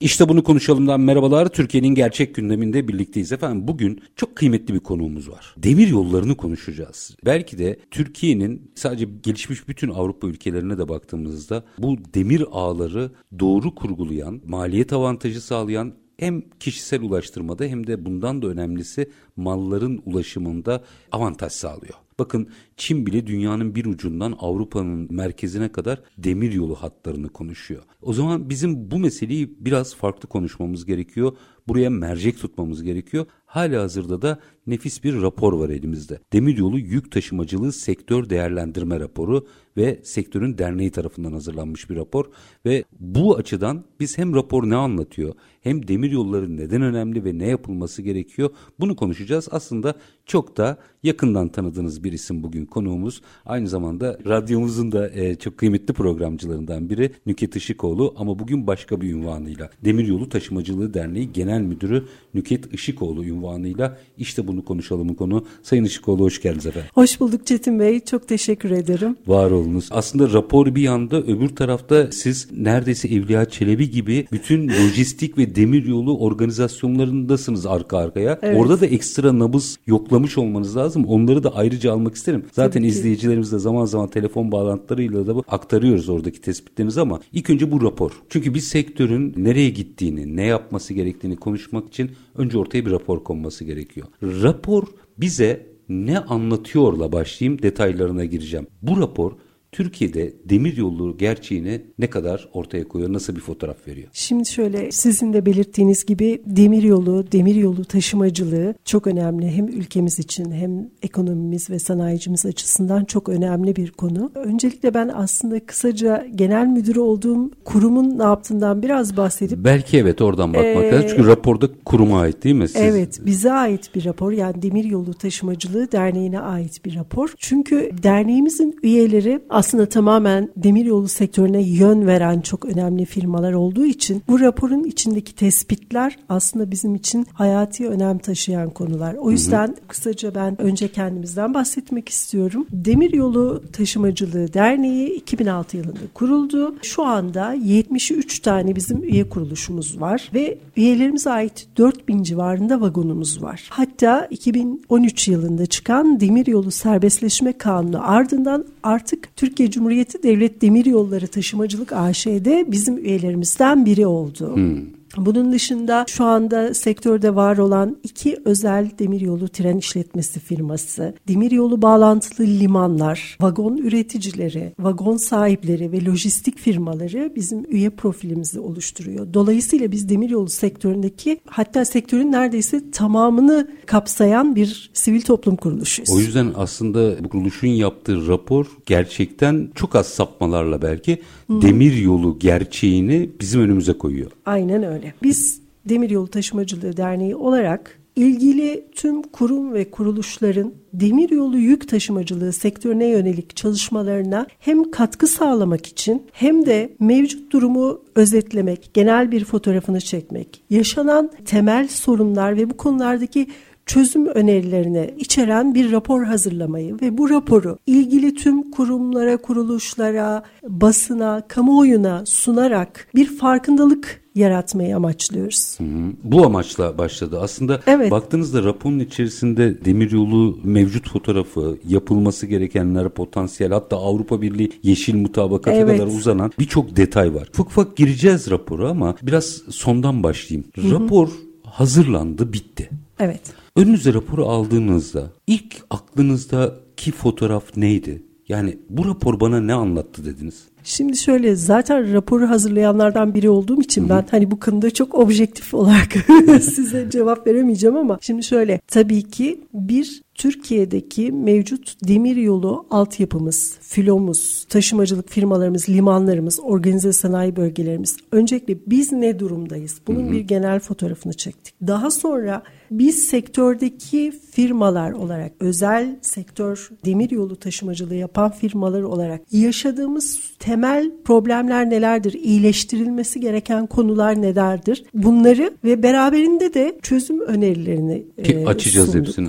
İşte bunu konuşalımdan merhabalar. Türkiye'nin gerçek gündeminde birlikteyiz efendim. Bugün çok kıymetli bir konuğumuz var. Demir yollarını konuşacağız. Belki de Türkiye'nin sadece gelişmiş bütün Avrupa ülkelerine de baktığımızda bu demir ağları doğru kurgulayan, maliyet avantajı sağlayan hem kişisel ulaştırmada hem de bundan da önemlisi malların ulaşımında avantaj sağlıyor. Bakın Çin bile dünyanın bir ucundan Avrupa'nın merkezine kadar demir yolu hatlarını konuşuyor. O zaman bizim bu meseleyi biraz farklı konuşmamız gerekiyor. Buraya mercek tutmamız gerekiyor. Hala hazırda da nefis bir rapor var elimizde. Demiryolu Yük Taşımacılığı Sektör Değerlendirme Raporu ve sektörün derneği tarafından hazırlanmış bir rapor ve bu açıdan biz hem rapor ne anlatıyor hem demir yolları neden önemli ve ne yapılması gerekiyor bunu konuşacağız. Aslında çok da yakından tanıdığınız bir isim bugün konuğumuz. Aynı zamanda radyomuzun da e, çok kıymetli programcılarından biri Nüket Işıkoğlu ama bugün başka bir ünvanıyla Demiryolu Taşımacılığı Derneği Genel Müdürü Nüket Işıkoğlu ünvanıyla işte bunu konuşalım konu. Sayın Işıkoğlu hoş geldiniz efendim. Hoş bulduk Çetin Bey. Çok teşekkür ederim. Var olunuz. Aslında rapor bir yanda öbür tarafta siz neredeyse Evliya Çelebi gibi bütün lojistik ve demiryolu organizasyonlarındasınız arka arkaya. Evet. Orada da ekstra nabız yoklamış olmanız lazım. Onları da ayrıca almak isterim. Zaten izleyicilerimiz de zaman zaman telefon bağlantılarıyla da aktarıyoruz oradaki tespitlerimizi ama ilk önce bu rapor. Çünkü bir sektörün nereye gittiğini, ne yapması gerektiğini konuşmak için önce ortaya bir rapor konması gerekiyor. Rapor bize ne anlatıyorla başlayayım detaylarına gireceğim. Bu rapor Türkiye'de demir yolu gerçeğini ne kadar ortaya koyuyor, nasıl bir fotoğraf veriyor? Şimdi şöyle sizin de belirttiğiniz gibi demir yolu, demir yolu taşımacılığı çok önemli. Hem ülkemiz için hem ekonomimiz ve sanayicimiz açısından çok önemli bir konu. Öncelikle ben aslında kısaca genel müdürü olduğum kurumun ne yaptığından biraz bahsedip... Belki evet oradan bakmak ee, lazım. Çünkü raporda kuruma ait değil mi? Siz... Evet bize ait bir rapor. Yani Demir Yolu Taşımacılığı Derneği'ne ait bir rapor. Çünkü derneğimizin üyeleri aslında tamamen demiryolu sektörüne yön veren çok önemli firmalar olduğu için bu raporun içindeki tespitler aslında bizim için hayati önem taşıyan konular. O yüzden hı hı. kısaca ben önce kendimizden bahsetmek istiyorum. Demiryolu Taşımacılığı Derneği 2006 yılında kuruldu. Şu anda 73 tane bizim üye kuruluşumuz var ve üyelerimize ait 4000 civarında vagonumuz var. Hatta 2013 yılında çıkan Demiryolu Serbestleşme Kanunu ardından artık Türk Türkiye Cumhuriyeti Devlet Demiryolları Taşımacılık AŞ'de bizim üyelerimizden biri oldu. Hmm. Bunun dışında şu anda sektörde var olan iki özel demiryolu tren işletmesi firması, demiryolu bağlantılı limanlar, vagon üreticileri, vagon sahipleri ve lojistik firmaları bizim üye profilimizi oluşturuyor. Dolayısıyla biz demiryolu sektöründeki hatta sektörün neredeyse tamamını kapsayan bir sivil toplum kuruluşuyuz. O yüzden aslında bu kuruluşun yaptığı rapor gerçekten çok az sapmalarla belki. Demir yolu gerçeğini bizim önümüze koyuyor. Aynen öyle. Biz Demiryolu Taşımacılığı Derneği olarak ilgili tüm kurum ve kuruluşların demiryolu yük taşımacılığı sektörüne yönelik çalışmalarına hem katkı sağlamak için hem de mevcut durumu özetlemek, genel bir fotoğrafını çekmek, yaşanan temel sorunlar ve bu konulardaki çözüm önerilerini içeren bir rapor hazırlamayı ve bu raporu ilgili tüm kurumlara, kuruluşlara, basına, kamuoyuna sunarak bir farkındalık yaratmayı amaçlıyoruz. Hı hı. Bu amaçla başladı. Aslında evet. baktığınızda raporun içerisinde demiryolu mevcut fotoğrafı, yapılması gerekenler, potansiyel hatta Avrupa Birliği yeşil mutabakata evet. kadar uzanan birçok detay var. Ufak ufak gireceğiz raporu ama biraz sondan başlayayım. Hı hı. Rapor hazırlandı, bitti. Evet. Önünüze raporu aldığınızda ilk aklınızdaki fotoğraf neydi? Yani bu rapor bana ne anlattı dediniz? Şimdi şöyle zaten raporu hazırlayanlardan biri olduğum için Hı-hı. ben hani bu konuda çok objektif olarak size cevap veremeyeceğim ama şimdi şöyle tabii ki bir Türkiye'deki mevcut demiryolu altyapımız, filomuz, taşımacılık firmalarımız, limanlarımız, organize sanayi bölgelerimiz. Öncelikle biz ne durumdayız? Bunun hı hı. bir genel fotoğrafını çektik. Daha sonra biz sektördeki firmalar olarak özel sektör demiryolu taşımacılığı yapan firmalar olarak yaşadığımız temel problemler nelerdir? İyileştirilmesi gereken konular nelerdir? Bunları ve beraberinde de çözüm önerilerini Ki e, açacağız sunduk. hepsini.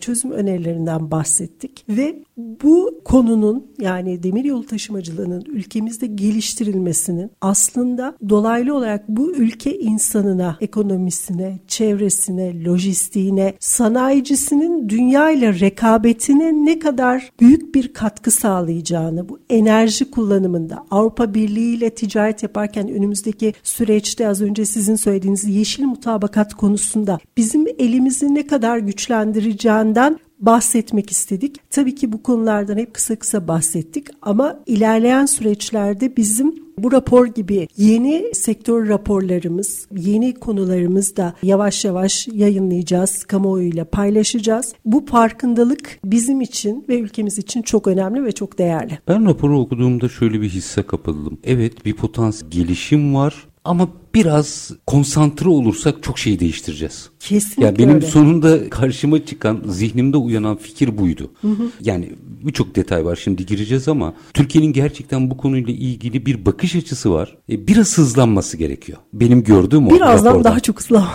Çözüm önerilerinden bahsettik ve bu konunun yani demiryolu taşımacılığının ülkemizde geliştirilmesinin aslında dolaylı olarak bu ülke insanına, ekonomisine, çevresine, lojistiğine, sanayicisinin dünya ile rekabetine ne kadar büyük bir katkı sağlayacağını bu enerji kullanımında Avrupa Birliği ile ticaret yaparken önümüzdeki süreçte az önce sizin söylediğiniz yeşil mutabakat konusunda bizim elimizi ne kadar güçlendireceğinden bahsetmek istedik. Tabii ki bu konulardan hep kısa kısa bahsettik ama ilerleyen süreçlerde bizim bu rapor gibi yeni sektör raporlarımız, yeni konularımız da yavaş yavaş yayınlayacağız, kamuoyuyla paylaşacağız. Bu farkındalık bizim için ve ülkemiz için çok önemli ve çok değerli. Ben raporu okuduğumda şöyle bir hisse kapıldım. Evet bir potansiyel gelişim var ama biraz konsantre olursak çok şey değiştireceğiz. Kesinlikle ya benim öyle. sonunda karşıma çıkan, zihnimde uyanan fikir buydu. Hı hı. Yani birçok detay var şimdi gireceğiz ama Türkiye'nin gerçekten bu konuyla ilgili bir bakış açısı var. E, biraz hızlanması gerekiyor. Benim gördüğüm o Birazdan rapordan. daha çok hızlan.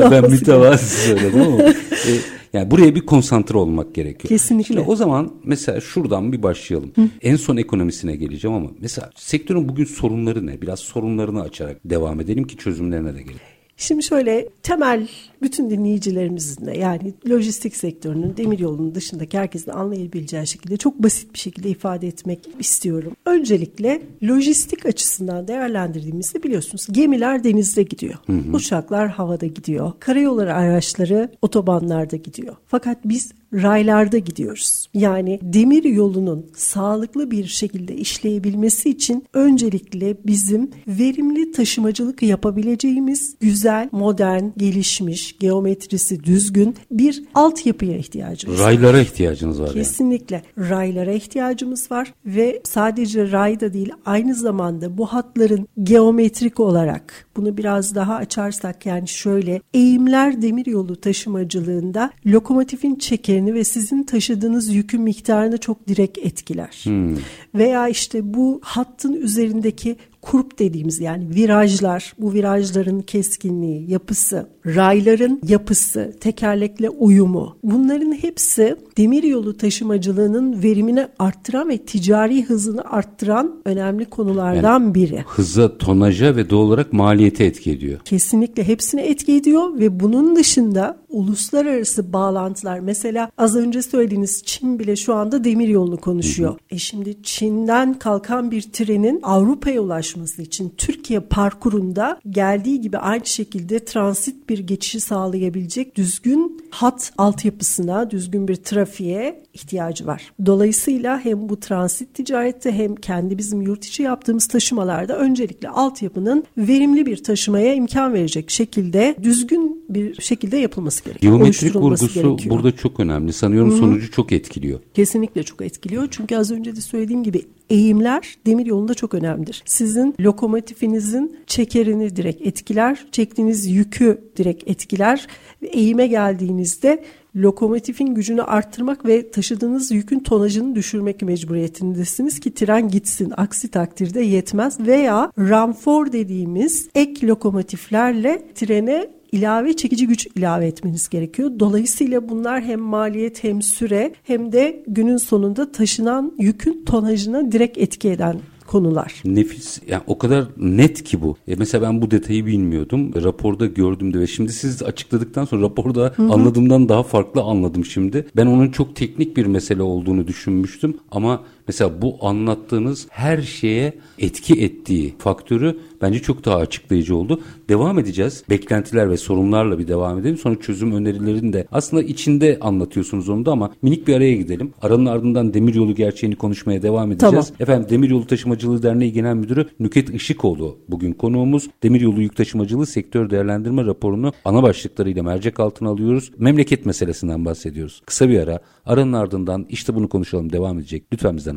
ben mütevazı söyledim ama e, yani buraya bir konsantre olmak gerekiyor. Kesinlikle. Şimdi o zaman mesela şuradan bir başlayalım. Hı. En son ekonomisine geleceğim ama mesela sektörün bugün sorunları ne? Biraz sorunlarını açarak devam edelim ki çözümlerine de gelelim. Şimdi şöyle temel bütün dinleyicilerimizin de yani lojistik sektörünün demir yolunun dışındaki herkesin anlayabileceği şekilde çok basit bir şekilde ifade etmek istiyorum. Öncelikle lojistik açısından değerlendirdiğimizde biliyorsunuz gemiler denizde gidiyor. Hı hı. Uçaklar havada gidiyor. Karayolları araçları otobanlarda gidiyor. Fakat biz raylarda gidiyoruz. Yani demir yolunun sağlıklı bir şekilde işleyebilmesi için öncelikle bizim verimli taşımacılık yapabileceğimiz güzel, modern, gelişmiş, geometrisi düzgün bir altyapıya ihtiyacımız var. Raylara ihtiyacınız var Kesinlikle. Yani. Raylara ihtiyacımız var ve sadece ray da değil aynı zamanda bu hatların geometrik olarak bunu biraz daha açarsak yani şöyle eğimler demiryolu taşımacılığında lokomotifin çekerini ve sizin taşıdığınız yükün miktarını çok direkt etkiler. Hmm. Veya işte bu hattın üzerindeki kurp dediğimiz yani virajlar, bu virajların keskinliği, yapısı, rayların yapısı, tekerlekle uyumu bunların hepsi demiryolu taşımacılığının verimini arttıran ve ticari hızını arttıran önemli konulardan yani, biri. Hıza, tonaja ve doğal olarak maliyete etki ediyor. Kesinlikle hepsine etki ediyor ve bunun dışında uluslararası bağlantılar mesela az önce söylediğiniz Çin bile şu anda demir yolunu konuşuyor. Hı hı. E şimdi Çin'den kalkan bir trenin Avrupa'ya ulaşması için Türkiye parkurunda geldiği gibi aynı şekilde transit bir geçişi sağlayabilecek düzgün hat altyapısına, düzgün bir trafiğe ihtiyacı var. Dolayısıyla hem bu transit ticarette hem kendi bizim yurt içi yaptığımız taşımalarda öncelikle altyapının verimli bir taşımaya imkan verecek şekilde düzgün bir şekilde yapılması gerekiyor. Geometrik vurgusu gerekiyor. burada çok önemli. Sanıyorum Hı-hı. sonucu çok etkiliyor. Kesinlikle çok etkiliyor. Çünkü az önce de söylediğim gibi eğimler demir yolunda çok önemlidir. Sizin lokomotifinizin çekerini direkt etkiler, çektiğiniz yükü direkt etkiler eğime geldiğinizde lokomotifin gücünü arttırmak ve taşıdığınız yükün tonajını düşürmek mecburiyetindesiniz ki tren gitsin. Aksi takdirde yetmez veya ramfor dediğimiz ek lokomotiflerle trene ilave çekici güç ilave etmeniz gerekiyor. Dolayısıyla bunlar hem maliyet hem süre hem de günün sonunda taşınan yükün tonajına direkt etki eden konular. Nefis. Yani o kadar net ki bu. E mesela ben bu detayı bilmiyordum. E, raporda gördüm de ve şimdi siz açıkladıktan sonra raporda Hı-hı. anladığımdan daha farklı anladım şimdi. Ben onun çok teknik bir mesele olduğunu düşünmüştüm ama Mesela bu anlattığınız her şeye etki ettiği faktörü bence çok daha açıklayıcı oldu. Devam edeceğiz. Beklentiler ve sorunlarla bir devam edelim. Sonra çözüm önerilerini de aslında içinde anlatıyorsunuz onu da ama minik bir araya gidelim. Aranın ardından demiryolu gerçeğini konuşmaya devam edeceğiz. Tamam. Efendim Demiryolu Taşımacılığı Derneği Genel Müdürü Nüket Işıkoğlu bugün konuğumuz. Demiryolu Yük Taşımacılığı Sektör Değerlendirme raporunu ana başlıklarıyla mercek altına alıyoruz. Memleket meselesinden bahsediyoruz. Kısa bir ara. Aranın ardından işte bunu konuşalım devam edecek. Lütfen bizden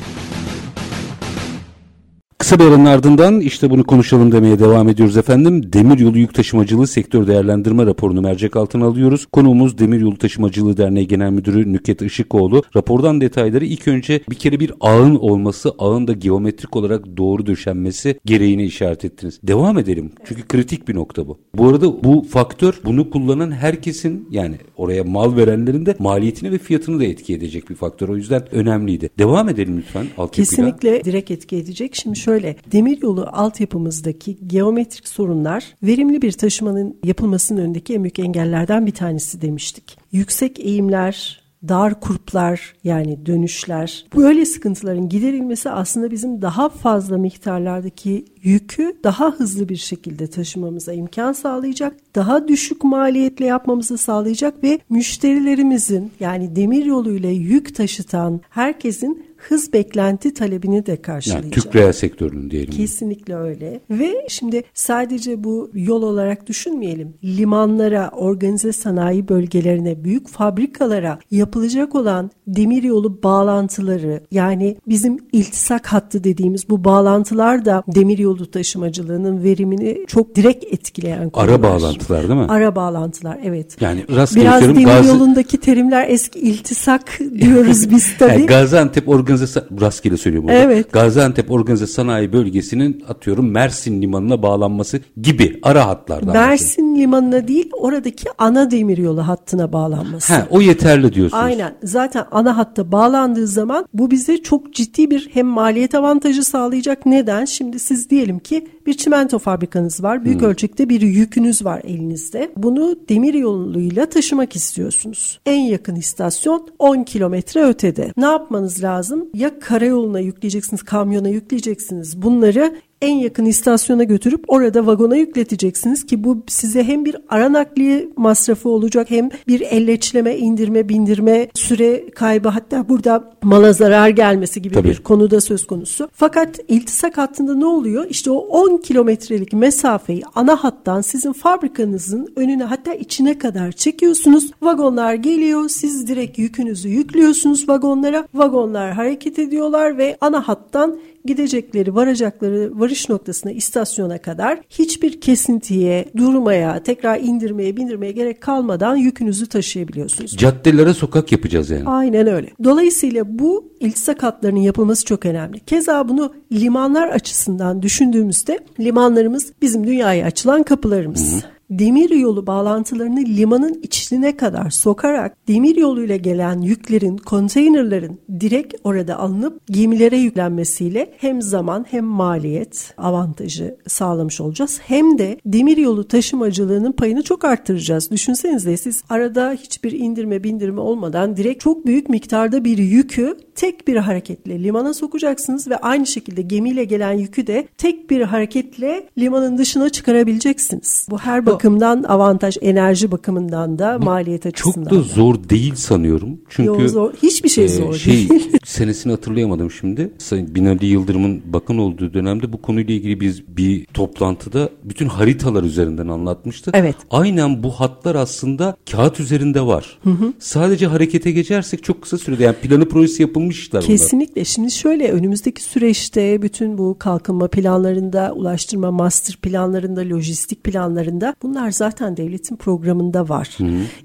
Kısa bir aranın ardından işte bunu konuşalım demeye devam ediyoruz efendim. Demiryolu Yük Taşımacılığı Sektör Değerlendirme raporunu mercek altına alıyoruz. Konuğumuz Demiryolu Taşımacılığı Derneği Genel Müdürü Nüket Işıkoğlu. Rapordan detayları ilk önce bir kere bir ağın olması, ağın da geometrik olarak doğru döşenmesi gereğini işaret ettiniz. Devam edelim çünkü kritik bir nokta bu. Bu arada bu faktör bunu kullanan herkesin yani oraya mal verenlerin de maliyetini ve fiyatını da etki edecek bir faktör. O yüzden önemliydi. Devam edelim lütfen altyapıyla. Kesinlikle direkt etki edecek. Şimdi şöyle demiryolu altyapımızdaki geometrik sorunlar verimli bir taşımanın yapılmasının önündeki en büyük engellerden bir tanesi demiştik. Yüksek eğimler, dar kurplar yani dönüşler böyle sıkıntıların giderilmesi aslında bizim daha fazla miktarlardaki yükü daha hızlı bir şekilde taşımamıza imkan sağlayacak, daha düşük maliyetle yapmamızı sağlayacak ve müşterilerimizin yani demir yoluyla yük taşıtan herkesin hız beklenti talebini de karşılayacak. Yani Türk reel sektörünün diyelim. Kesinlikle öyle. Ve şimdi sadece bu yol olarak düşünmeyelim. Limanlara, organize sanayi bölgelerine, büyük fabrikalara yapılacak olan demiryolu bağlantıları yani bizim iltisak hattı dediğimiz bu bağlantılar da demiryolu taşımacılığının verimini çok direkt etkileyen konular. Ara bağlantılar değil mi? Ara bağlantılar evet. Yani rastgele Biraz demir Gazi- yolundaki terimler eski iltisak diyoruz biz tabii. Yani Gaziantep organize rastgele söylüyorum burada. Evet. Gaziantep organize sanayi bölgesinin atıyorum Mersin limanına bağlanması gibi ara hatlardan. Mersin limanına değil oradaki ana demiryolu hattına bağlanması. Ha, o yeterli diyorsunuz. Aynen. Zaten ana hatta bağlandığı zaman bu bize çok ciddi bir hem maliyet avantajı sağlayacak. Neden? Şimdi siz diyelim ki bir çimento fabrikanız var. Büyük ölçekte bir yükünüz var elinizde. Bunu demir yoluyla taşımak istiyorsunuz. En yakın istasyon 10 kilometre ötede. Ne yapmanız lazım? Ya karayoluna yükleyeceksiniz, kamyona yükleyeceksiniz. Bunları en yakın istasyona götürüp orada vagona yükleteceksiniz ki bu size hem bir ara nakliye masrafı olacak hem bir elleçleme, indirme, bindirme, süre kaybı hatta burada mala zarar gelmesi gibi Tabii. bir konuda söz konusu. Fakat iltisak hattında ne oluyor? İşte o 10 kilometrelik mesafeyi ana hattan sizin fabrikanızın önüne hatta içine kadar çekiyorsunuz. Vagonlar geliyor. Siz direkt yükünüzü yüklüyorsunuz vagonlara. Vagonlar hareket ediyorlar ve ana hattan gidecekleri, varacakları varış noktasına, istasyona kadar hiçbir kesintiye, durmaya, tekrar indirmeye, bindirmeye gerek kalmadan yükünüzü taşıyabiliyorsunuz. Caddelere sokak yapacağız yani. Aynen öyle. Dolayısıyla bu iltisak hatlarının yapılması çok önemli. Keza bunu limanlar açısından düşündüğümüzde limanlarımız bizim dünyaya açılan kapılarımız. Demir yolu bağlantılarını limanın içine kadar sokarak demir yoluyla gelen yüklerin, konteynerlerin direkt orada alınıp gemilere yüklenmesiyle hem zaman hem maliyet avantajı sağlamış olacağız. Hem de demir yolu taşımacılığının payını çok arttıracağız. Düşünsenize siz arada hiçbir indirme bindirme olmadan direkt çok büyük miktarda bir yükü tek bir hareketle limana sokacaksınız ve aynı şekilde gemiyle gelen yükü de tek bir hareketle limanın dışına çıkarabileceksiniz. Bu her bakımdan avantaj, enerji bakımından da maliyet Çok açısından da zor değil sanıyorum. Çünkü Yo, zor. Hiçbir şey e, zor şey, değil. senesini hatırlayamadım şimdi. Sayın Binali Yıldırım'ın bakan olduğu dönemde bu konuyla ilgili biz bir toplantıda bütün haritalar üzerinden anlatmıştı. Evet. Aynen bu hatlar aslında kağıt üzerinde var. Sadece harekete geçersek çok kısa sürede yani planı projesi yapılmış işler bunlar. Kesinlikle. Şimdi şöyle önümüzdeki süreçte bütün bu kalkınma planlarında, ulaştırma master planlarında, lojistik planlarında bunlar zaten devletin programında var.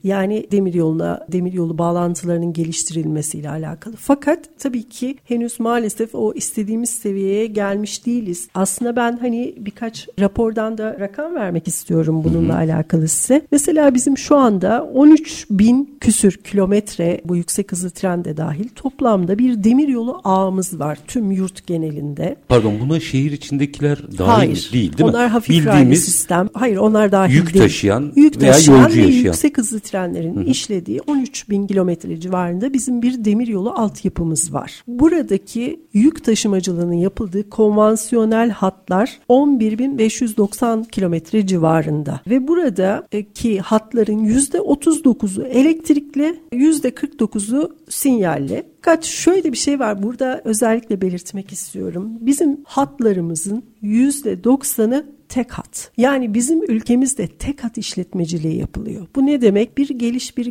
Yani demiryoluna, demiryolu bağlantılarının geliştirilmesiyle alakalı. Fakat tabii ki henüz maalesef o istediğimiz seviyeye gelmiş değiliz. Aslında ben hani birkaç rapordan da rakam vermek istiyorum bununla hı hı. alakalı size. Mesela bizim şu anda 13 bin küsür kilometre bu yüksek hızlı tren de dahil toplamda bir demiryolu ağımız var tüm yurt genelinde. Pardon buna şehir içindekiler dahil Hayır, değil değil mi? Onlar hafif Bildiğimiz sistem. Hayır onlar dahil yük taşıyan yük veya taşıyan yolcu yaşayan. yüksek hızlı trenlerin Hı-hı. işlediği 13 bin kilometre civarında bizim bir demiryolu altyapımız var. Buradaki yük taşımacılığının yapıldığı konvansiyonel hatlar 11.590 kilometre civarında ve buradaki hatların %39'u elektrikli, %49'u sinyalli. Fakat şöyle bir şey var burada özellikle belirtmek istiyorum. Bizim hatlarımızın %90'ı tek hat. Yani bizim ülkemizde tek hat işletmeciliği yapılıyor. Bu ne demek? Bir geliş bir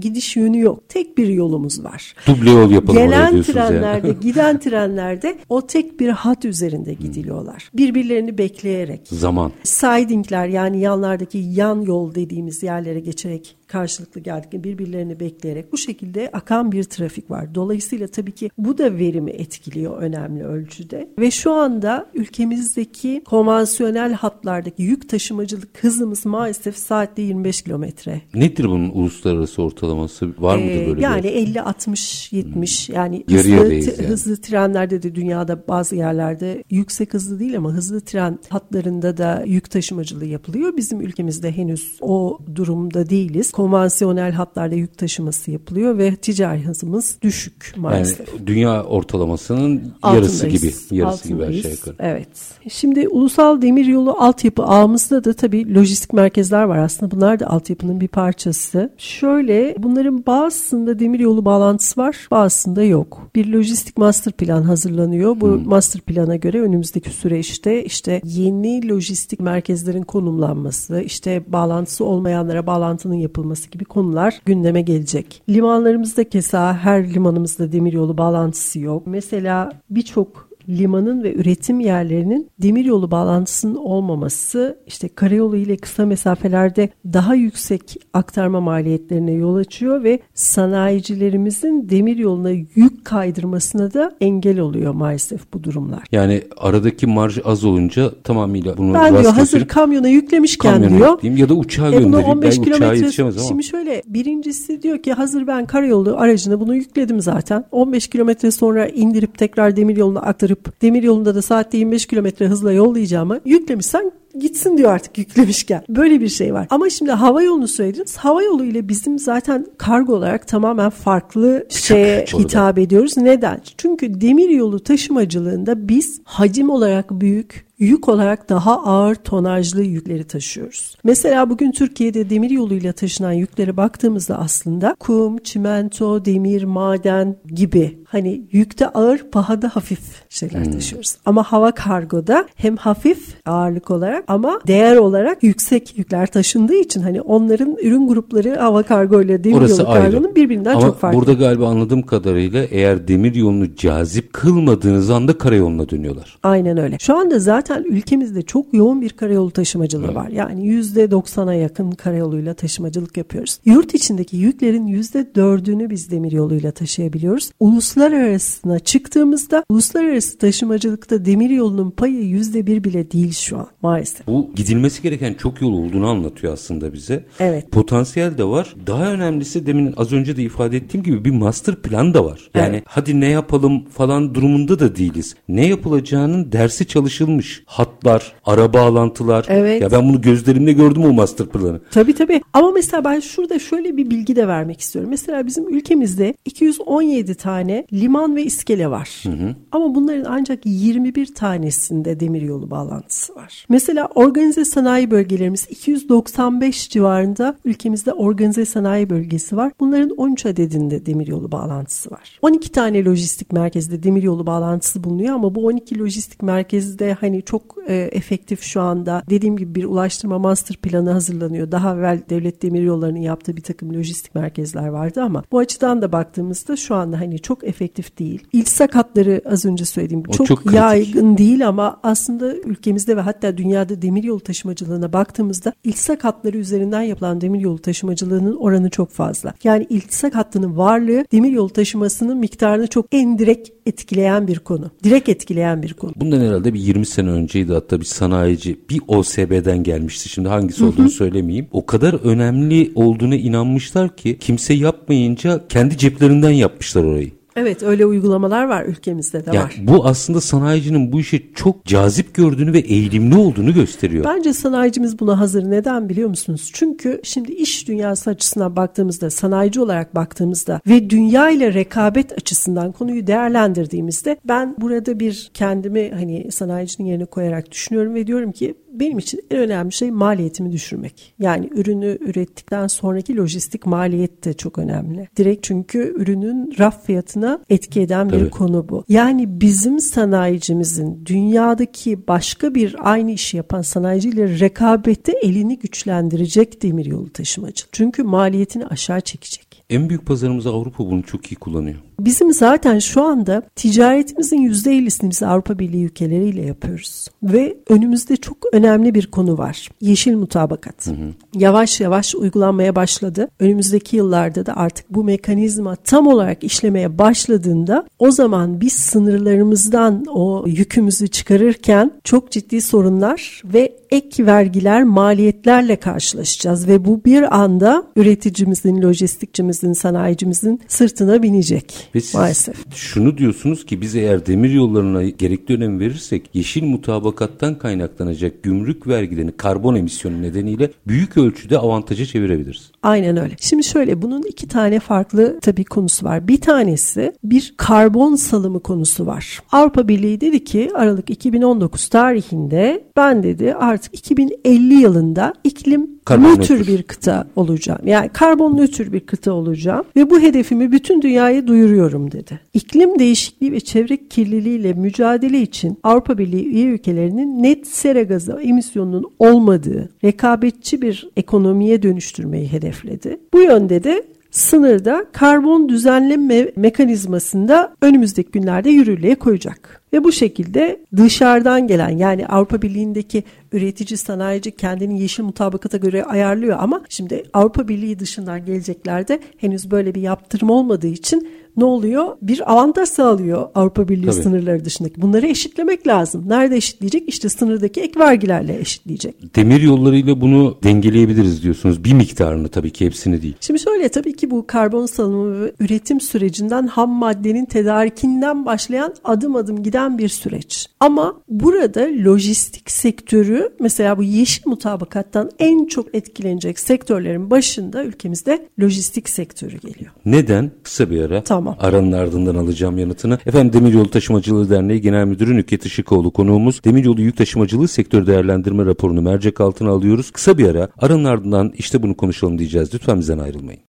gidiş yönü yok. Tek bir yolumuz var. Duble yol yapalım Gelen trenlerde, yani. giden trenlerde o tek bir hat üzerinde gidiliyorlar. Birbirlerini bekleyerek. Zaman. Sidingler yani yanlardaki yan yol dediğimiz yerlere geçerek karşılıklı geldik birbirlerini bekleyerek bu şekilde akan bir trafik var. Dolayısıyla tabii ki bu da verimi etkiliyor önemli ölçüde. Ve şu anda ülkemizdeki konvansiyonel hatlardaki yük taşımacılık hızımız maalesef saatte 25 kilometre. Nedir bunun uluslararası ortalaması? Var mıdır ee, böyle Yani 50 60 70 hmm. yani hızlı, yani. hızlı trenlerde de dünyada bazı yerlerde yüksek hızlı değil ama hızlı tren hatlarında da yük taşımacılığı yapılıyor. Bizim ülkemizde henüz o durumda değiliz konvansiyonel hatlarda yük taşıması yapılıyor ve ticari hızımız düşük maalesef. Yani dünya ortalamasının yarısı gibi, yarısı gibi aşağı yukarı. Evet. Şimdi ulusal demiryolu altyapı ağımızda da tabii lojistik merkezler var aslında. Bunlar da altyapının bir parçası. Şöyle bunların bazısında demiryolu bağlantısı var, bazısında yok. Bir lojistik master plan hazırlanıyor. Bu hmm. master plana göre önümüzdeki süreçte işte yeni lojistik merkezlerin konumlanması, işte bağlantısı olmayanlara bağlantının yapılması yapılması gibi konular gündeme gelecek. Limanlarımızda kesa her limanımızda demiryolu bağlantısı yok. Mesela birçok limanın ve üretim yerlerinin demiryolu bağlantısının olmaması işte karayolu ile kısa mesafelerde daha yüksek aktarma maliyetlerine yol açıyor ve sanayicilerimizin demiryoluna yük kaydırmasına da engel oluyor maalesef bu durumlar. Yani aradaki marj az olunca tamamıyla bunu ben diyor hazır kamyona yüklemişken kamyona diyor. Yükleyeyim, ya da uçağa e göndereyim. 15 ben kilometre ama. Şimdi şöyle birincisi diyor ki hazır ben karayolu aracına bunu yükledim zaten. 15 kilometre sonra indirip tekrar demiryoluna aktarıp yapıp demir yolunda da saatte 25 kilometre hızla yollayacağımı yüklemişsen gitsin diyor artık yüklemişken. Böyle bir şey var. Ama şimdi hava yolunu söylediniz. Hava yolu ile bizim zaten kargo olarak tamamen farklı şeye hitap ediyoruz. Neden? Çünkü demir yolu taşımacılığında biz hacim olarak büyük, yük olarak daha ağır tonajlı yükleri taşıyoruz. Mesela bugün Türkiye'de demir yoluyla taşınan yüklere baktığımızda aslında kum, çimento, demir, maden gibi hani yükte ağır, pahada hafif şeyler hmm. taşıyoruz. Ama hava kargoda hem hafif ağırlık olarak ama değer olarak yüksek yükler taşındığı için hani onların ürün grupları hava kargo ile demir Orası yolu kargonun birbirinden ama çok farklı. Burada galiba anladığım kadarıyla eğer demir yolunu cazip kılmadığınız anda karayoluna dönüyorlar. Aynen öyle. Şu anda zaten zaten ülkemizde çok yoğun bir karayolu taşımacılığı evet. var. Yani %90'a yakın karayoluyla taşımacılık yapıyoruz. Yurt içindeki yüklerin %4'ünü biz demiryoluyla taşıyabiliyoruz. Uluslararasına çıktığımızda uluslararası taşımacılıkta demiryolunun payı %1 bile değil şu an maalesef. Bu gidilmesi gereken çok yol olduğunu anlatıyor aslında bize. Evet. Potansiyel de var. Daha önemlisi demin az önce de ifade ettiğim gibi bir master plan da var. Yani evet. hadi ne yapalım falan durumunda da değiliz. Ne yapılacağının dersi çalışılmış hatlar, ara bağlantılar. Evet. Ya ben bunu gözlerimle gördüm o master planı. Tabii tabii. Ama mesela ben şurada şöyle bir bilgi de vermek istiyorum. Mesela bizim ülkemizde 217 tane liman ve iskele var. Hı hı. Ama bunların ancak 21 tanesinde demiryolu bağlantısı var. Mesela organize sanayi bölgelerimiz 295 civarında ülkemizde organize sanayi bölgesi var. Bunların 13 adedinde demiryolu bağlantısı var. 12 tane lojistik merkezde demiryolu bağlantısı bulunuyor ama bu 12 lojistik merkezde hani çok e, efektif şu anda. Dediğim gibi bir ulaştırma master planı hazırlanıyor. Daha evvel devlet demir yollarının yaptığı bir takım lojistik merkezler vardı ama bu açıdan da baktığımızda şu anda hani çok efektif değil. İlsak hatları az önce söylediğim gibi çok, çok yaygın değil ama aslında ülkemizde ve hatta dünyada demiryolu taşımacılığına baktığımızda ilsak hatları üzerinden yapılan demiryolu taşımacılığının oranı çok fazla. Yani ilsak hattının varlığı demiryolu taşımasının miktarını çok endirek etkileyen bir konu. Direkt etkileyen bir konu. Bundan herhalde bir 20 sene önceydi hatta bir sanayici bir OSB'den gelmişti. Şimdi hangisi olduğunu hı hı. söylemeyeyim. O kadar önemli olduğuna inanmışlar ki kimse yapmayınca kendi ceplerinden yapmışlar orayı. Evet öyle uygulamalar var ülkemizde de yani var. Bu aslında sanayicinin bu işi çok cazip gördüğünü ve eğilimli olduğunu gösteriyor. Bence sanayicimiz buna hazır. Neden biliyor musunuz? Çünkü şimdi iş dünyası açısından baktığımızda, sanayici olarak baktığımızda ve dünya ile rekabet açısından konuyu değerlendirdiğimizde ben burada bir kendimi hani sanayicinin yerine koyarak düşünüyorum ve diyorum ki benim için en önemli şey maliyetimi düşürmek. Yani ürünü ürettikten sonraki lojistik maliyet de çok önemli. Direkt çünkü ürünün raf fiyatına etki eden bir Tabii. konu bu. Yani bizim sanayicimizin dünyadaki başka bir aynı işi yapan sanayiciyle rekabette elini güçlendirecek demiryolu taşımacı. Çünkü maliyetini aşağı çekecek. En büyük pazarımız Avrupa bunu çok iyi kullanıyor. Bizim zaten şu anda ticaretimizin %50'sini biz Avrupa Birliği ülkeleriyle yapıyoruz. Ve önümüzde çok önemli bir konu var. Yeşil mutabakat. Hı hı. Yavaş yavaş uygulanmaya başladı. Önümüzdeki yıllarda da artık bu mekanizma tam olarak işlemeye başladığında o zaman biz sınırlarımızdan o yükümüzü çıkarırken çok ciddi sorunlar ve ek vergiler, maliyetlerle karşılaşacağız ve bu bir anda üreticimizin, lojistikçimizin, sanayicimizin sırtına binecek. Ve siz maalesef. şunu diyorsunuz ki biz eğer demir yollarına gerekli önem verirsek yeşil mutabakattan kaynaklanacak gümrük vergilerini karbon emisyonu nedeniyle büyük ölçüde avantaja çevirebiliriz. Aynen öyle. Şimdi şöyle bunun iki tane farklı tabii konusu var. Bir tanesi bir karbon salımı konusu var. Avrupa Birliği dedi ki Aralık 2019 tarihinde ben dedi artık 2050 yılında iklim karbon nötr bir kıta olacağım. Yani karbon nötr bir kıta olacağım ve bu hedefimi bütün dünyaya duyuruyorum dedi. İklim değişikliği ve çevre kirliliğiyle mücadele için Avrupa Birliği üye ülkelerinin net sera gazı emisyonunun olmadığı rekabetçi bir ekonomiye dönüştürmeyi hedefledi. Bu yönde de sınırda karbon düzenleme mekanizmasında önümüzdeki günlerde yürürlüğe koyacak. Ve bu şekilde dışarıdan gelen yani Avrupa Birliği'ndeki üretici sanayici kendini yeşil mutabakata göre ayarlıyor ama şimdi Avrupa Birliği dışından geleceklerde henüz böyle bir yaptırım olmadığı için ne oluyor? Bir avantaj sağlıyor Avrupa Birliği Tabii. sınırları dışındaki. Bunları eşitlemek lazım. Nerede eşitleyecek? İşte sınırdaki ek vergilerle eşitleyecek. Demir yollarıyla bunu dengeleyebiliriz diyorsunuz. Bir miktarını tabii ki hepsini değil. Şimdi şöyle tabii ki bu karbon salımı ve üretim sürecinden ham maddenin tedarikinden başlayan adım adım giden bir süreç. Ama burada lojistik sektörü mesela bu yeşil mutabakattan en çok etkilenecek sektörlerin başında ülkemizde lojistik sektörü geliyor. Neden? Kısa bir ara. Tamam. Aranın ardından alacağım yanıtını. Efendim Demiryolu Taşımacılığı Derneği Genel Müdürü Nükhet Işıkoğlu konuğumuz. Demiryolu Yük Taşımacılığı Sektör Değerlendirme raporunu mercek altına alıyoruz. Kısa bir ara. Aranın ardından işte bunu konuşalım diyeceğiz. Lütfen bizden ayrılmayın.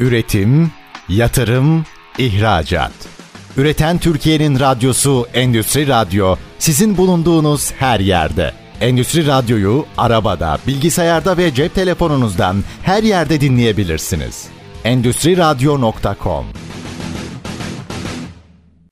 Üretim, yatırım, ihracat. Üreten Türkiye'nin radyosu Endüstri Radyo sizin bulunduğunuz her yerde. Endüstri Radyo'yu arabada, bilgisayarda ve cep telefonunuzdan her yerde dinleyebilirsiniz. Endüstri Radyo.com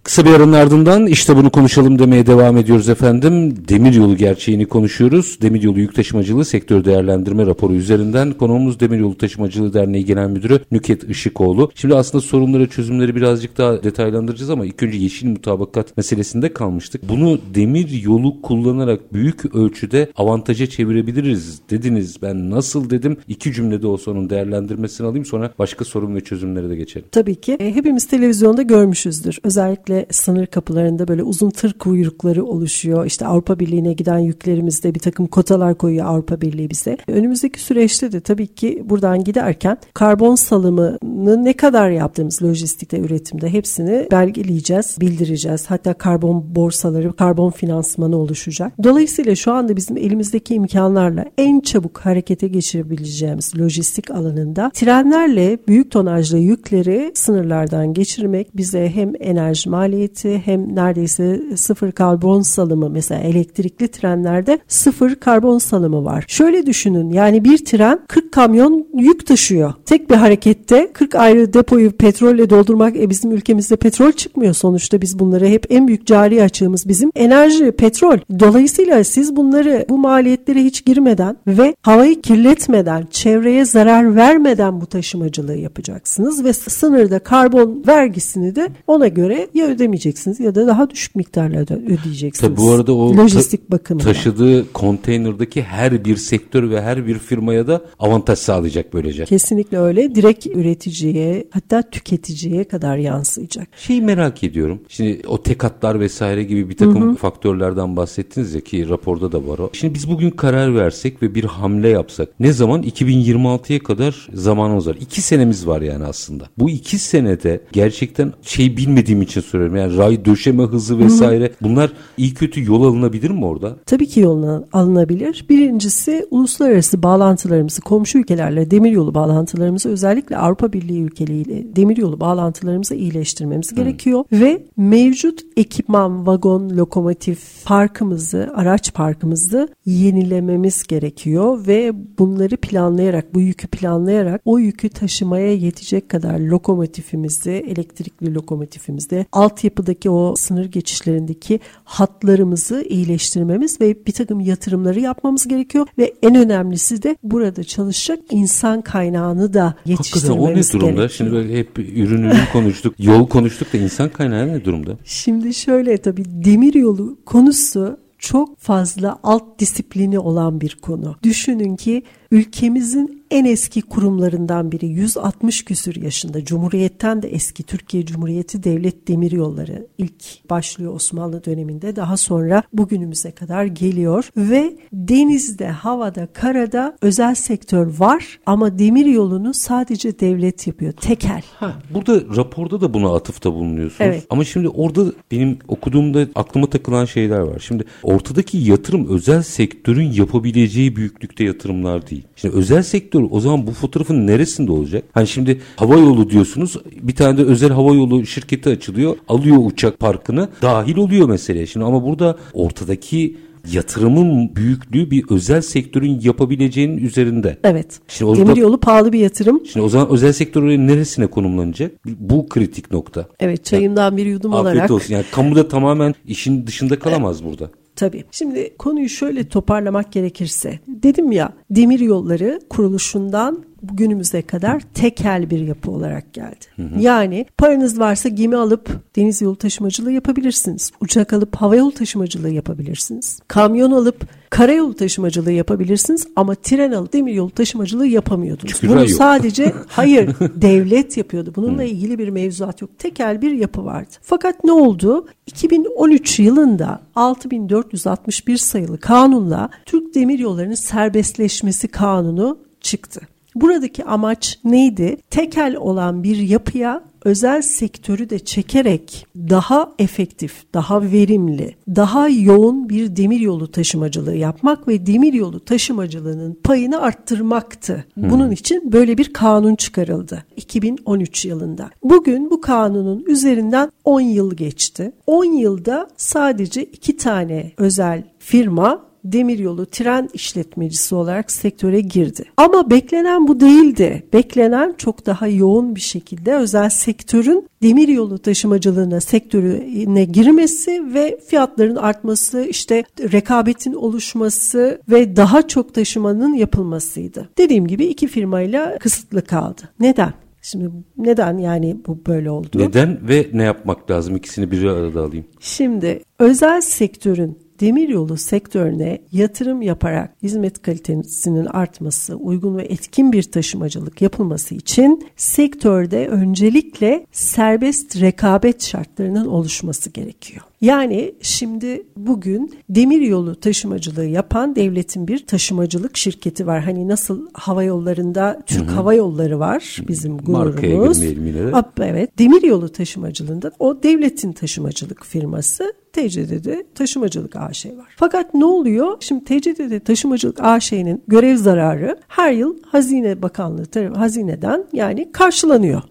Kısa bir aranın ardından işte bunu konuşalım demeye devam ediyoruz efendim. Demiryolu gerçeğini konuşuyoruz. Demiryolu Yük Taşımacılığı Sektör Değerlendirme Raporu üzerinden konuğumuz Demiryolu Taşımacılığı Derneği Genel Müdürü Nüket Işıkoğlu. Şimdi aslında sorunları çözümleri birazcık daha detaylandıracağız ama ilk önce yeşil mutabakat meselesinde kalmıştık. Bunu demir yolu kullanarak büyük ölçüde avantaja çevirebiliriz dediniz. Ben nasıl dedim? İki cümlede olsa onun değerlendirmesini alayım sonra başka sorun ve çözümlere de geçelim. Tabii ki. E, hepimiz televizyonda görmüşüzdür. Özellikle sınır kapılarında böyle uzun tır kuyrukları oluşuyor. İşte Avrupa Birliği'ne giden yüklerimizde bir takım kotalar koyuyor Avrupa Birliği bize. Önümüzdeki süreçte de tabii ki buradan giderken karbon salımını ne kadar yaptığımız lojistikte, üretimde hepsini belgeleyeceğiz, bildireceğiz. Hatta karbon borsaları, karbon finansmanı oluşacak. Dolayısıyla şu anda bizim elimizdeki imkanlarla en çabuk harekete geçirebileceğimiz lojistik alanında trenlerle büyük tonajlı yükleri sınırlardan geçirmek bize hem enerji maliyeti hem neredeyse sıfır karbon salımı mesela elektrikli trenlerde sıfır karbon salımı var. Şöyle düşünün yani bir tren 40 kamyon yük taşıyor. Tek bir harekette 40 ayrı depoyu petrolle doldurmak e bizim ülkemizde petrol çıkmıyor sonuçta biz bunları hep en büyük cari açığımız bizim enerji petrol. Dolayısıyla siz bunları bu maliyetlere hiç girmeden ve havayı kirletmeden çevreye zarar vermeden bu taşımacılığı yapacaksınız ve sınırda karbon vergisini de ona göre ya ödemeyeceksiniz ya da daha düşük miktarlarda ödeyeceksiniz. Tabii bu arada o lojistik ta- bakımından. taşıdığı konteynerdaki her bir sektör ve her bir firmaya da avantaj sağlayacak böylece. Kesinlikle öyle. Direkt üreticiye hatta tüketiciye kadar yansıyacak. Şeyi merak ediyorum. Şimdi o tekatlar vesaire gibi bir takım hı hı. faktörlerden bahsettiniz ya ki raporda da var o. Şimdi biz bugün karar versek ve bir hamle yapsak ne zaman 2026'ya kadar zamanımız var. İki senemiz var yani aslında. Bu iki senede gerçekten şey bilmediğim için soruyorum. Yani ray döşeme hızı vesaire hı bunlar iyi kötü yol alınabilir mi orada? Tabii ki yoluna alınabilir. Birincisi uluslararası bağlantılarımızı komşu ülkelerle demiryolu bağlantılarımızı özellikle Avrupa Birliği ülkeleriyle demiryolu bağlantılarımızı iyileştirmemiz hı. gerekiyor ve mevcut ekipman, vagon, lokomotif parkımızı, araç parkımızı yenilememiz gerekiyor ve bunları planlayarak, bu yükü planlayarak o yükü taşımaya yetecek kadar lokomotifimizi, elektrikli lokomotifimizde, altyapıdaki o sınır geçişlerindeki hatlarımızı iyileştirmemiz ve bir takım yatırımları yapmamız gerekiyor ve en önemlisi de burada çalışacak insan kaynağını da yetiştirmemiz Hakikaten o ne durumda? gerekiyor. Şimdi böyle hep ürün ürün konuştuk, yol konuştuk da insan kaynağı ne durumda? Şimdi şöyle tabii demir yolu konusu çok fazla alt disiplini olan bir konu. Düşünün ki ülkemizin en eski kurumlarından biri 160 küsür yaşında Cumhuriyet'ten de eski Türkiye Cumhuriyeti Devlet Demiryolları ilk başlıyor Osmanlı döneminde daha sonra bugünümüze kadar geliyor ve denizde, havada, karada özel sektör var ama demiryolunu sadece devlet yapıyor. Tekel. Ha, burada raporda da buna atıfta bulunuyorsunuz. Evet. Ama şimdi orada benim okuduğumda aklıma takılan şeyler var. Şimdi ortadaki yatırım özel sektörün yapabileceği büyüklükte yatırımlar değil. Şimdi özel sektör o zaman bu fotoğrafın neresinde olacak? Hani şimdi hava yolu diyorsunuz bir tane de özel hava yolu şirketi açılıyor alıyor uçak parkını dahil oluyor meseleye. Şimdi ama burada ortadaki yatırımın büyüklüğü bir özel sektörün yapabileceğinin üzerinde. Evet. Şimdi o Demir yolu pahalı bir yatırım. Şimdi o zaman özel sektör neresine konumlanacak? Bu kritik nokta. Evet çayımdan bir yudum Afiyet olarak. olsun. Yani kamu da tamamen işin dışında kalamaz burada. Tabii. Şimdi konuyu şöyle toparlamak gerekirse. Dedim ya demir yolları kuruluşundan günümüze kadar tekel bir yapı olarak geldi. Yani paranız varsa gemi alıp deniz yolu taşımacılığı yapabilirsiniz. Uçak alıp hava yolu taşımacılığı yapabilirsiniz. Kamyon alıp karayolu taşımacılığı yapabilirsiniz ama tren alıp demir yolu taşımacılığı yapamıyordunuz. Çünkü Bunu yok. sadece hayır devlet yapıyordu. Bununla ilgili bir mevzuat yok. Tekel bir yapı vardı. Fakat ne oldu? 2013 yılında 6461 sayılı kanunla Türk Demiryolları'nın serbestleşmesi kanunu çıktı. Buradaki amaç neydi? Tekel olan bir yapıya özel sektörü de çekerek daha efektif, daha verimli, daha yoğun bir demiryolu taşımacılığı yapmak ve demiryolu taşımacılığının payını arttırmaktı. Bunun için böyle bir kanun çıkarıldı 2013 yılında. Bugün bu kanunun üzerinden 10 yıl geçti. 10 yılda sadece iki tane özel firma demiryolu tren işletmecisi olarak sektöre girdi. Ama beklenen bu değildi. Beklenen çok daha yoğun bir şekilde özel sektörün demiryolu taşımacılığına sektörüne girmesi ve fiyatların artması, işte rekabetin oluşması ve daha çok taşımanın yapılmasıydı. Dediğim gibi iki firmayla kısıtlı kaldı. Neden? Şimdi neden yani bu böyle oldu? Neden ve ne yapmak lazım? İkisini bir arada alayım. Şimdi özel sektörün demiryolu sektörüne yatırım yaparak hizmet kalitesinin artması, uygun ve etkin bir taşımacılık yapılması için sektörde öncelikle serbest rekabet şartlarının oluşması gerekiyor. Yani şimdi bugün demiryolu taşımacılığı yapan devletin bir taşımacılık şirketi var. Hani nasıl hava yollarında Türk Hava Yolları var bizim Markaya gururumuz. Ab- Evet demiryolu taşımacılığında o devletin taşımacılık firması TCD'de Taşımacılık AŞ var. Fakat ne oluyor? Şimdi TCD'de Taşımacılık AŞ'nin görev zararı her yıl Hazine Bakanlığı tarafı hazineden yani karşılanıyor.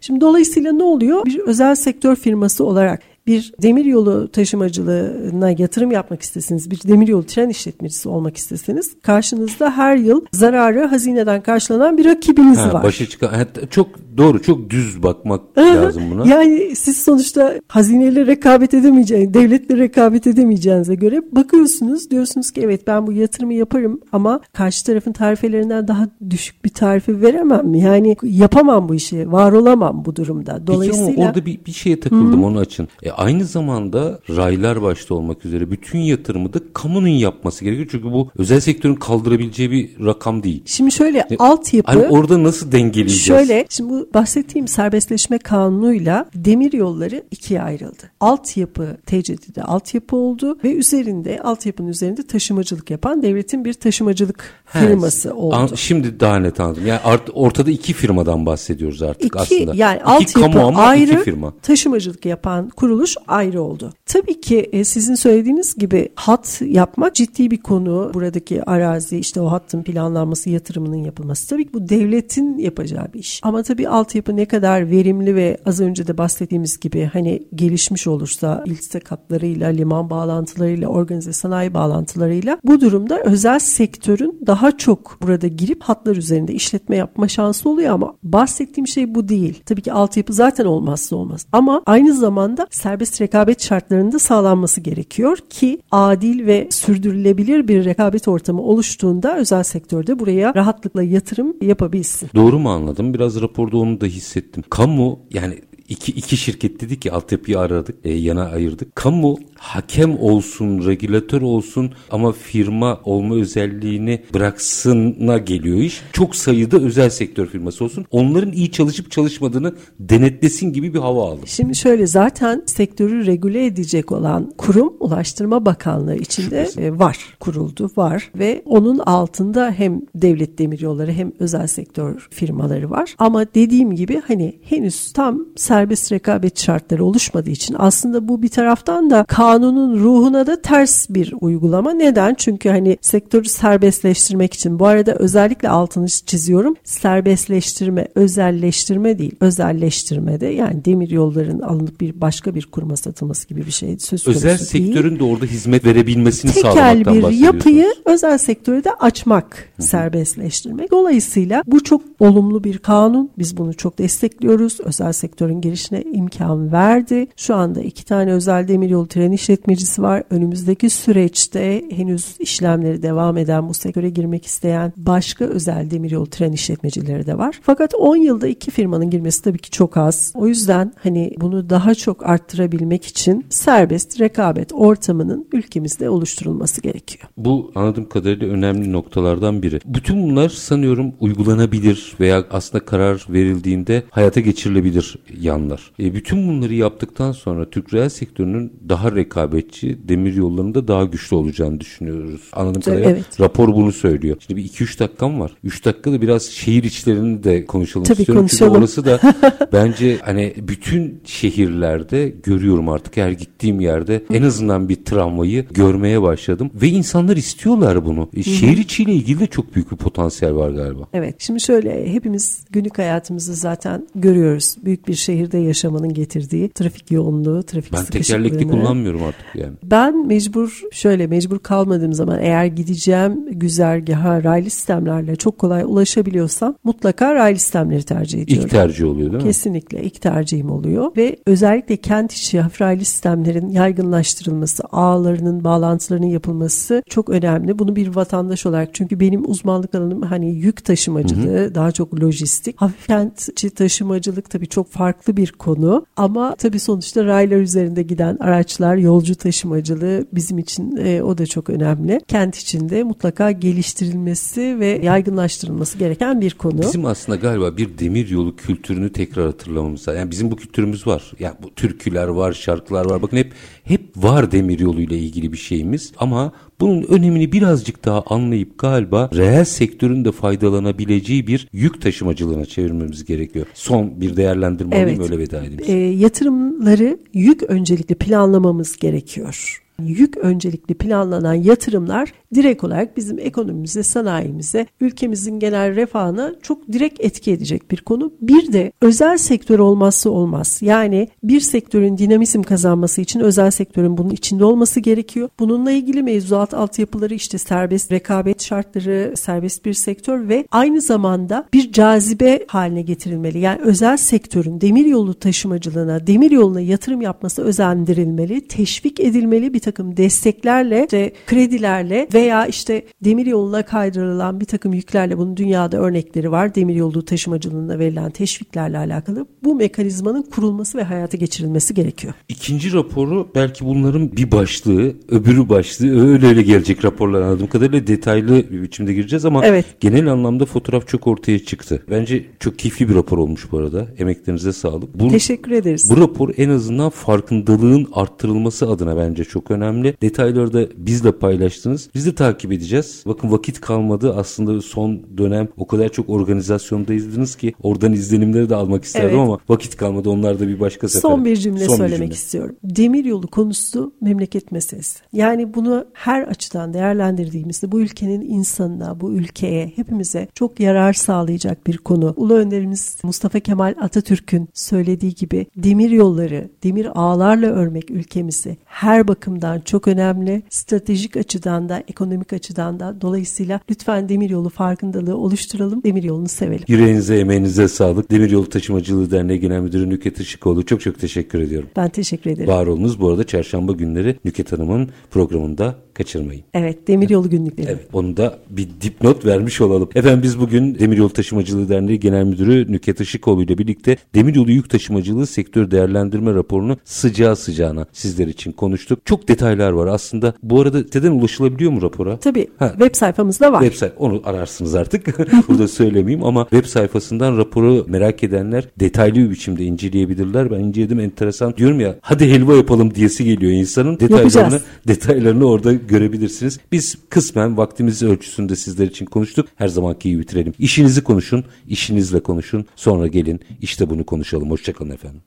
Şimdi dolayısıyla ne oluyor? Bir özel sektör firması olarak bir demiryolu taşımacılığına yatırım yapmak istesiniz, bir demiryolu tren işletmecisi olmak isteseniz karşınızda her yıl zararı hazineden karşılanan bir rakibiniz Ha, var. başa çıkan hatta çok doğru çok düz bakmak lazım buna. Yani siz sonuçta hazineyle rekabet edemeyeceğiniz, devletle rekabet edemeyeceğinize göre bakıyorsunuz diyorsunuz ki evet ben bu yatırımı yaparım ama karşı tarafın tarifelerinden daha düşük bir tarifi veremem. Yani yapamam bu işi, var olamam bu durumda. Peki Dolayısıyla ama orada bir, bir şeye takıldım onu açın. E, aynı zamanda raylar başta olmak üzere bütün yatırımı da kamunun yapması gerekiyor. Çünkü bu özel sektörün kaldırabileceği bir rakam değil. şimdi şöyle altyapı Hani orada nasıl dengeleyeceğiz? Şöyle, şimdi bu bahsettiğim serbestleşme kanunuyla demir yolları ikiye ayrıldı. Altyapı TCD'de altyapı oldu ve üzerinde altyapının üzerinde taşımacılık yapan devletin bir taşımacılık He, firması oldu. an- şimdi daha net anladım. Yani art, ortada iki firmadan bahsediyoruz artık İki, aslında. yani iki altyapı kamu ama ayrı, iki firma. taşımacılık yapan kuruluş ayrı oldu. Tabii ki e, sizin söylediğiniz gibi hat yapmak ciddi bir konu. Buradaki arazi işte o hattın planlanması, yatırımının yapılması. Tabii ki bu devletin yapacağı bir iş. Ama tabii altyapı ne kadar verimli ve az önce de bahsettiğimiz gibi hani gelişmiş olursa ilçe hatlarıyla, liman bağlantılarıyla, organize sanayi bağlantılarıyla bu durumda özel sektörün daha çok burada girip hatlar üzerinde işletme yapma şansı oluyor ama bahsettiğim şey bu değil. Tabii ki altyapı zaten olmazsa olmaz. Ama aynı zamanda serbest rekabet şartlarında sağlanması gerekiyor ki adil ve sürdürülebilir bir rekabet ortamı oluştuğunda özel sektörde buraya rahatlıkla yatırım yapabilsin. Doğru mu anladım? Biraz raporda onu da hissettim. Kamu yani iki, iki şirket dedik ki altyapıyı aradık, e, yana ayırdık. Kamu hakem olsun, regülatör olsun ama firma olma özelliğini bıraksına geliyor iş. Çok sayıda özel sektör firması olsun. Onların iyi çalışıp çalışmadığını denetlesin gibi bir hava aldım. Şimdi şöyle zaten sektörü regüle edecek olan kurum Ulaştırma Bakanlığı içinde e, var, kuruldu, var ve onun altında hem devlet demiryolları hem özel sektör firmaları var. Ama dediğim gibi hani henüz tam serbest rekabet şartları oluşmadığı için aslında bu bir taraftan da kanunun ruhuna da ters bir uygulama. Neden? Çünkü hani sektörü serbestleştirmek için bu arada özellikle altını çiziyorum. Serbestleştirme, özelleştirme değil. Özelleştirme de yani demir yolların alınıp bir başka bir kuruma satılması gibi bir şey söz konusu Özel değil. sektörün de orada hizmet verebilmesini Tekel sağlamaktan bir yapıyı özel sektöre de açmak, serbestleştirmek. Dolayısıyla bu çok olumlu bir kanun. Biz bunu çok destekliyoruz. Özel sektörün girişine imkan verdi. Şu anda iki tane özel demiryolu tren işletmecisi var. Önümüzdeki süreçte henüz işlemleri devam eden bu sektöre girmek isteyen başka özel demiryolu tren işletmecileri de var. Fakat 10 yılda iki firmanın girmesi tabii ki çok az. O yüzden hani bunu daha çok arttırabilmek için serbest rekabet ortamının ülkemizde oluşturulması gerekiyor. Bu anladığım kadarıyla önemli noktalardan biri. Bütün bunlar sanıyorum uygulanabilir veya aslında karar verildiğinde hayata geçirilebilir yanlar. E, bütün bunları yaptıktan sonra Türk reel sektörünün daha rekabetçi, demir yollarında daha güçlü olacağını düşünüyoruz. Anladığım kadarıyla Evet. rapor bunu söylüyor. Şimdi bir 2-3 dakikam var. 3 dakikada biraz şehir içlerini de konuşalım Tabii istiyorum. konuşalım. Çünkü orası da bence hani bütün şehirlerde görüyorum artık her gittiğim yerde en azından bir tramvayı görmeye başladım ve insanlar istiyorlar bunu. E, şehir içiyle ilgili de çok büyük bir potansiyel var galiba. Evet şimdi şöyle hepimiz günlük hayatımızda zaten görüyoruz. Büyük bir şehirde yaşamanın getirdiği trafik yoğunluğu, trafik Ben tekerlekli sıkışıklığını. kullanmıyorum artık yani. Ben mecbur şöyle mecbur kalmadığım zaman eğer gideceğim güzergaha raylı sistemlerle çok kolay ulaşabiliyorsam mutlaka raylı sistemleri tercih ediyorum. İlk tercih oluyor değil mi? Kesinlikle ilk tercihim oluyor ve özellikle kent içi hafif raylı sistemlerin yaygınlaştırılması, ağlarının bağlantılarının yapılması çok önemli. Bunu bir vatandaş olarak çünkü benim uzmanlık alanım hani yük taşımacılığı, daha çok lojistik. Hafif kent içi taşımacılık tabii çok farklı bir konu ama tabii sonuçta raylar üzerinde giden araçlar, yolcu taşımacılığı bizim için e, o da çok önemli. Kent içinde mutlaka geliştirilmesi ve yaygınlaştırılması gereken bir konu. Bizim aslında galiba bir demir yolu kültürünü tekrar hatırlamamız lazım. Yani bizim bu kültürümüz var. Yani bu türküler var, şarkılar var. Bakın hep hep var demir yolu ile ilgili bir şeyimiz ama bunun önemini birazcık daha anlayıp galiba reel sektörün de faydalanabileceği bir yük taşımacılığına çevirmemiz gerekiyor. Son bir değerlendirme alayım öyle veda edeyim. E, yatırımları yük öncelikli planlamamız gerekiyor. Yük öncelikli planlanan yatırımlar direkt olarak bizim ekonomimize, sanayimize, ülkemizin genel refahına çok direkt etki edecek bir konu. Bir de özel sektör olmazsa olmaz. Yani bir sektörün dinamizm kazanması için özel sektörün bunun içinde olması gerekiyor. Bununla ilgili mevzuat altyapıları işte serbest rekabet şartları, serbest bir sektör ve aynı zamanda bir cazibe haline getirilmeli. Yani özel sektörün demiryolu taşımacılığına, demiryoluna yatırım yapması özendirilmeli, teşvik edilmeli bir takım desteklerle, işte kredilerle veya işte demiryoluna kaydırılan bir takım yüklerle bunun dünyada örnekleri var. Demiryolu taşımacılığına verilen teşviklerle alakalı bu mekanizmanın kurulması ve hayata geçirilmesi gerekiyor. İkinci raporu belki bunların bir başlığı, öbürü başlığı öyle öyle gelecek raporlar anladığım kadarıyla detaylı bir biçimde gireceğiz ama evet. genel anlamda fotoğraf çok ortaya çıktı. Bence çok keyifli bir rapor olmuş bu arada. Emeklerinize sağlık. Bu, Teşekkür ederiz. Bu rapor en azından farkındalığın arttırılması adına bence çok önemli. Detayları da bizle paylaştınız. Biz de takip edeceğiz. Bakın vakit kalmadı. Aslında son dönem o kadar çok organizasyondaydınız ki oradan izlenimleri de almak isterdim evet. ama vakit kalmadı. Onlar da bir başka sefer. Son bir cümle son söylemek bir cümle. istiyorum. Demiryolu konusu memleket meselesi. Yani bunu her açıdan değerlendirdiğimizde bu ülkenin insanına, bu ülkeye, hepimize çok yarar sağlayacak bir konu. Ulu önderimiz Mustafa Kemal Atatürk'ün söylediği gibi demir yolları, demir ağlarla örmek ülkemizi her bakımdan çok önemli. Stratejik açıdan da, ekonomik açıdan da. Dolayısıyla lütfen demir yolu farkındalığı oluşturalım, demir yolunu sevelim. Yüreğinize, emeğinize sağlık. Demir Yolu Taşımacılığı Derneği Genel Müdürü Nüket Işıkoğlu çok çok teşekkür ediyorum. Ben teşekkür ederim. Var olunuz. Bu arada çarşamba günleri Nüket Hanım'ın programında kaçırmayın. Evet Demiryolu günlükleri. Evet onu da bir dipnot vermiş olalım. Efendim biz bugün Demiryolu Taşımacılığı Derneği Genel Müdürü Nüket Işıkoğlu ile birlikte Demiryolu Yük Taşımacılığı Sektör Değerlendirme Raporu'nu sıcağı sıcağına sizler için konuştuk. Çok detaylar var aslında. Bu arada siteden ulaşılabiliyor mu rapora? Tabii ha. web sayfamızda var. Web say onu ararsınız artık. Burada söylemeyeyim ama web sayfasından raporu merak edenler detaylı bir biçimde inceleyebilirler. Ben inceledim enteresan. Diyorum ya hadi helva yapalım diyesi geliyor insanın. Detaylarını Yapacağız. detaylarını orada görebilirsiniz. Biz kısmen vaktimiz ölçüsünde sizler için konuştuk. Her zamanki gibi bitirelim. İşinizi konuşun, işinizle konuşun. Sonra gelin işte bunu konuşalım. Hoşçakalın efendim.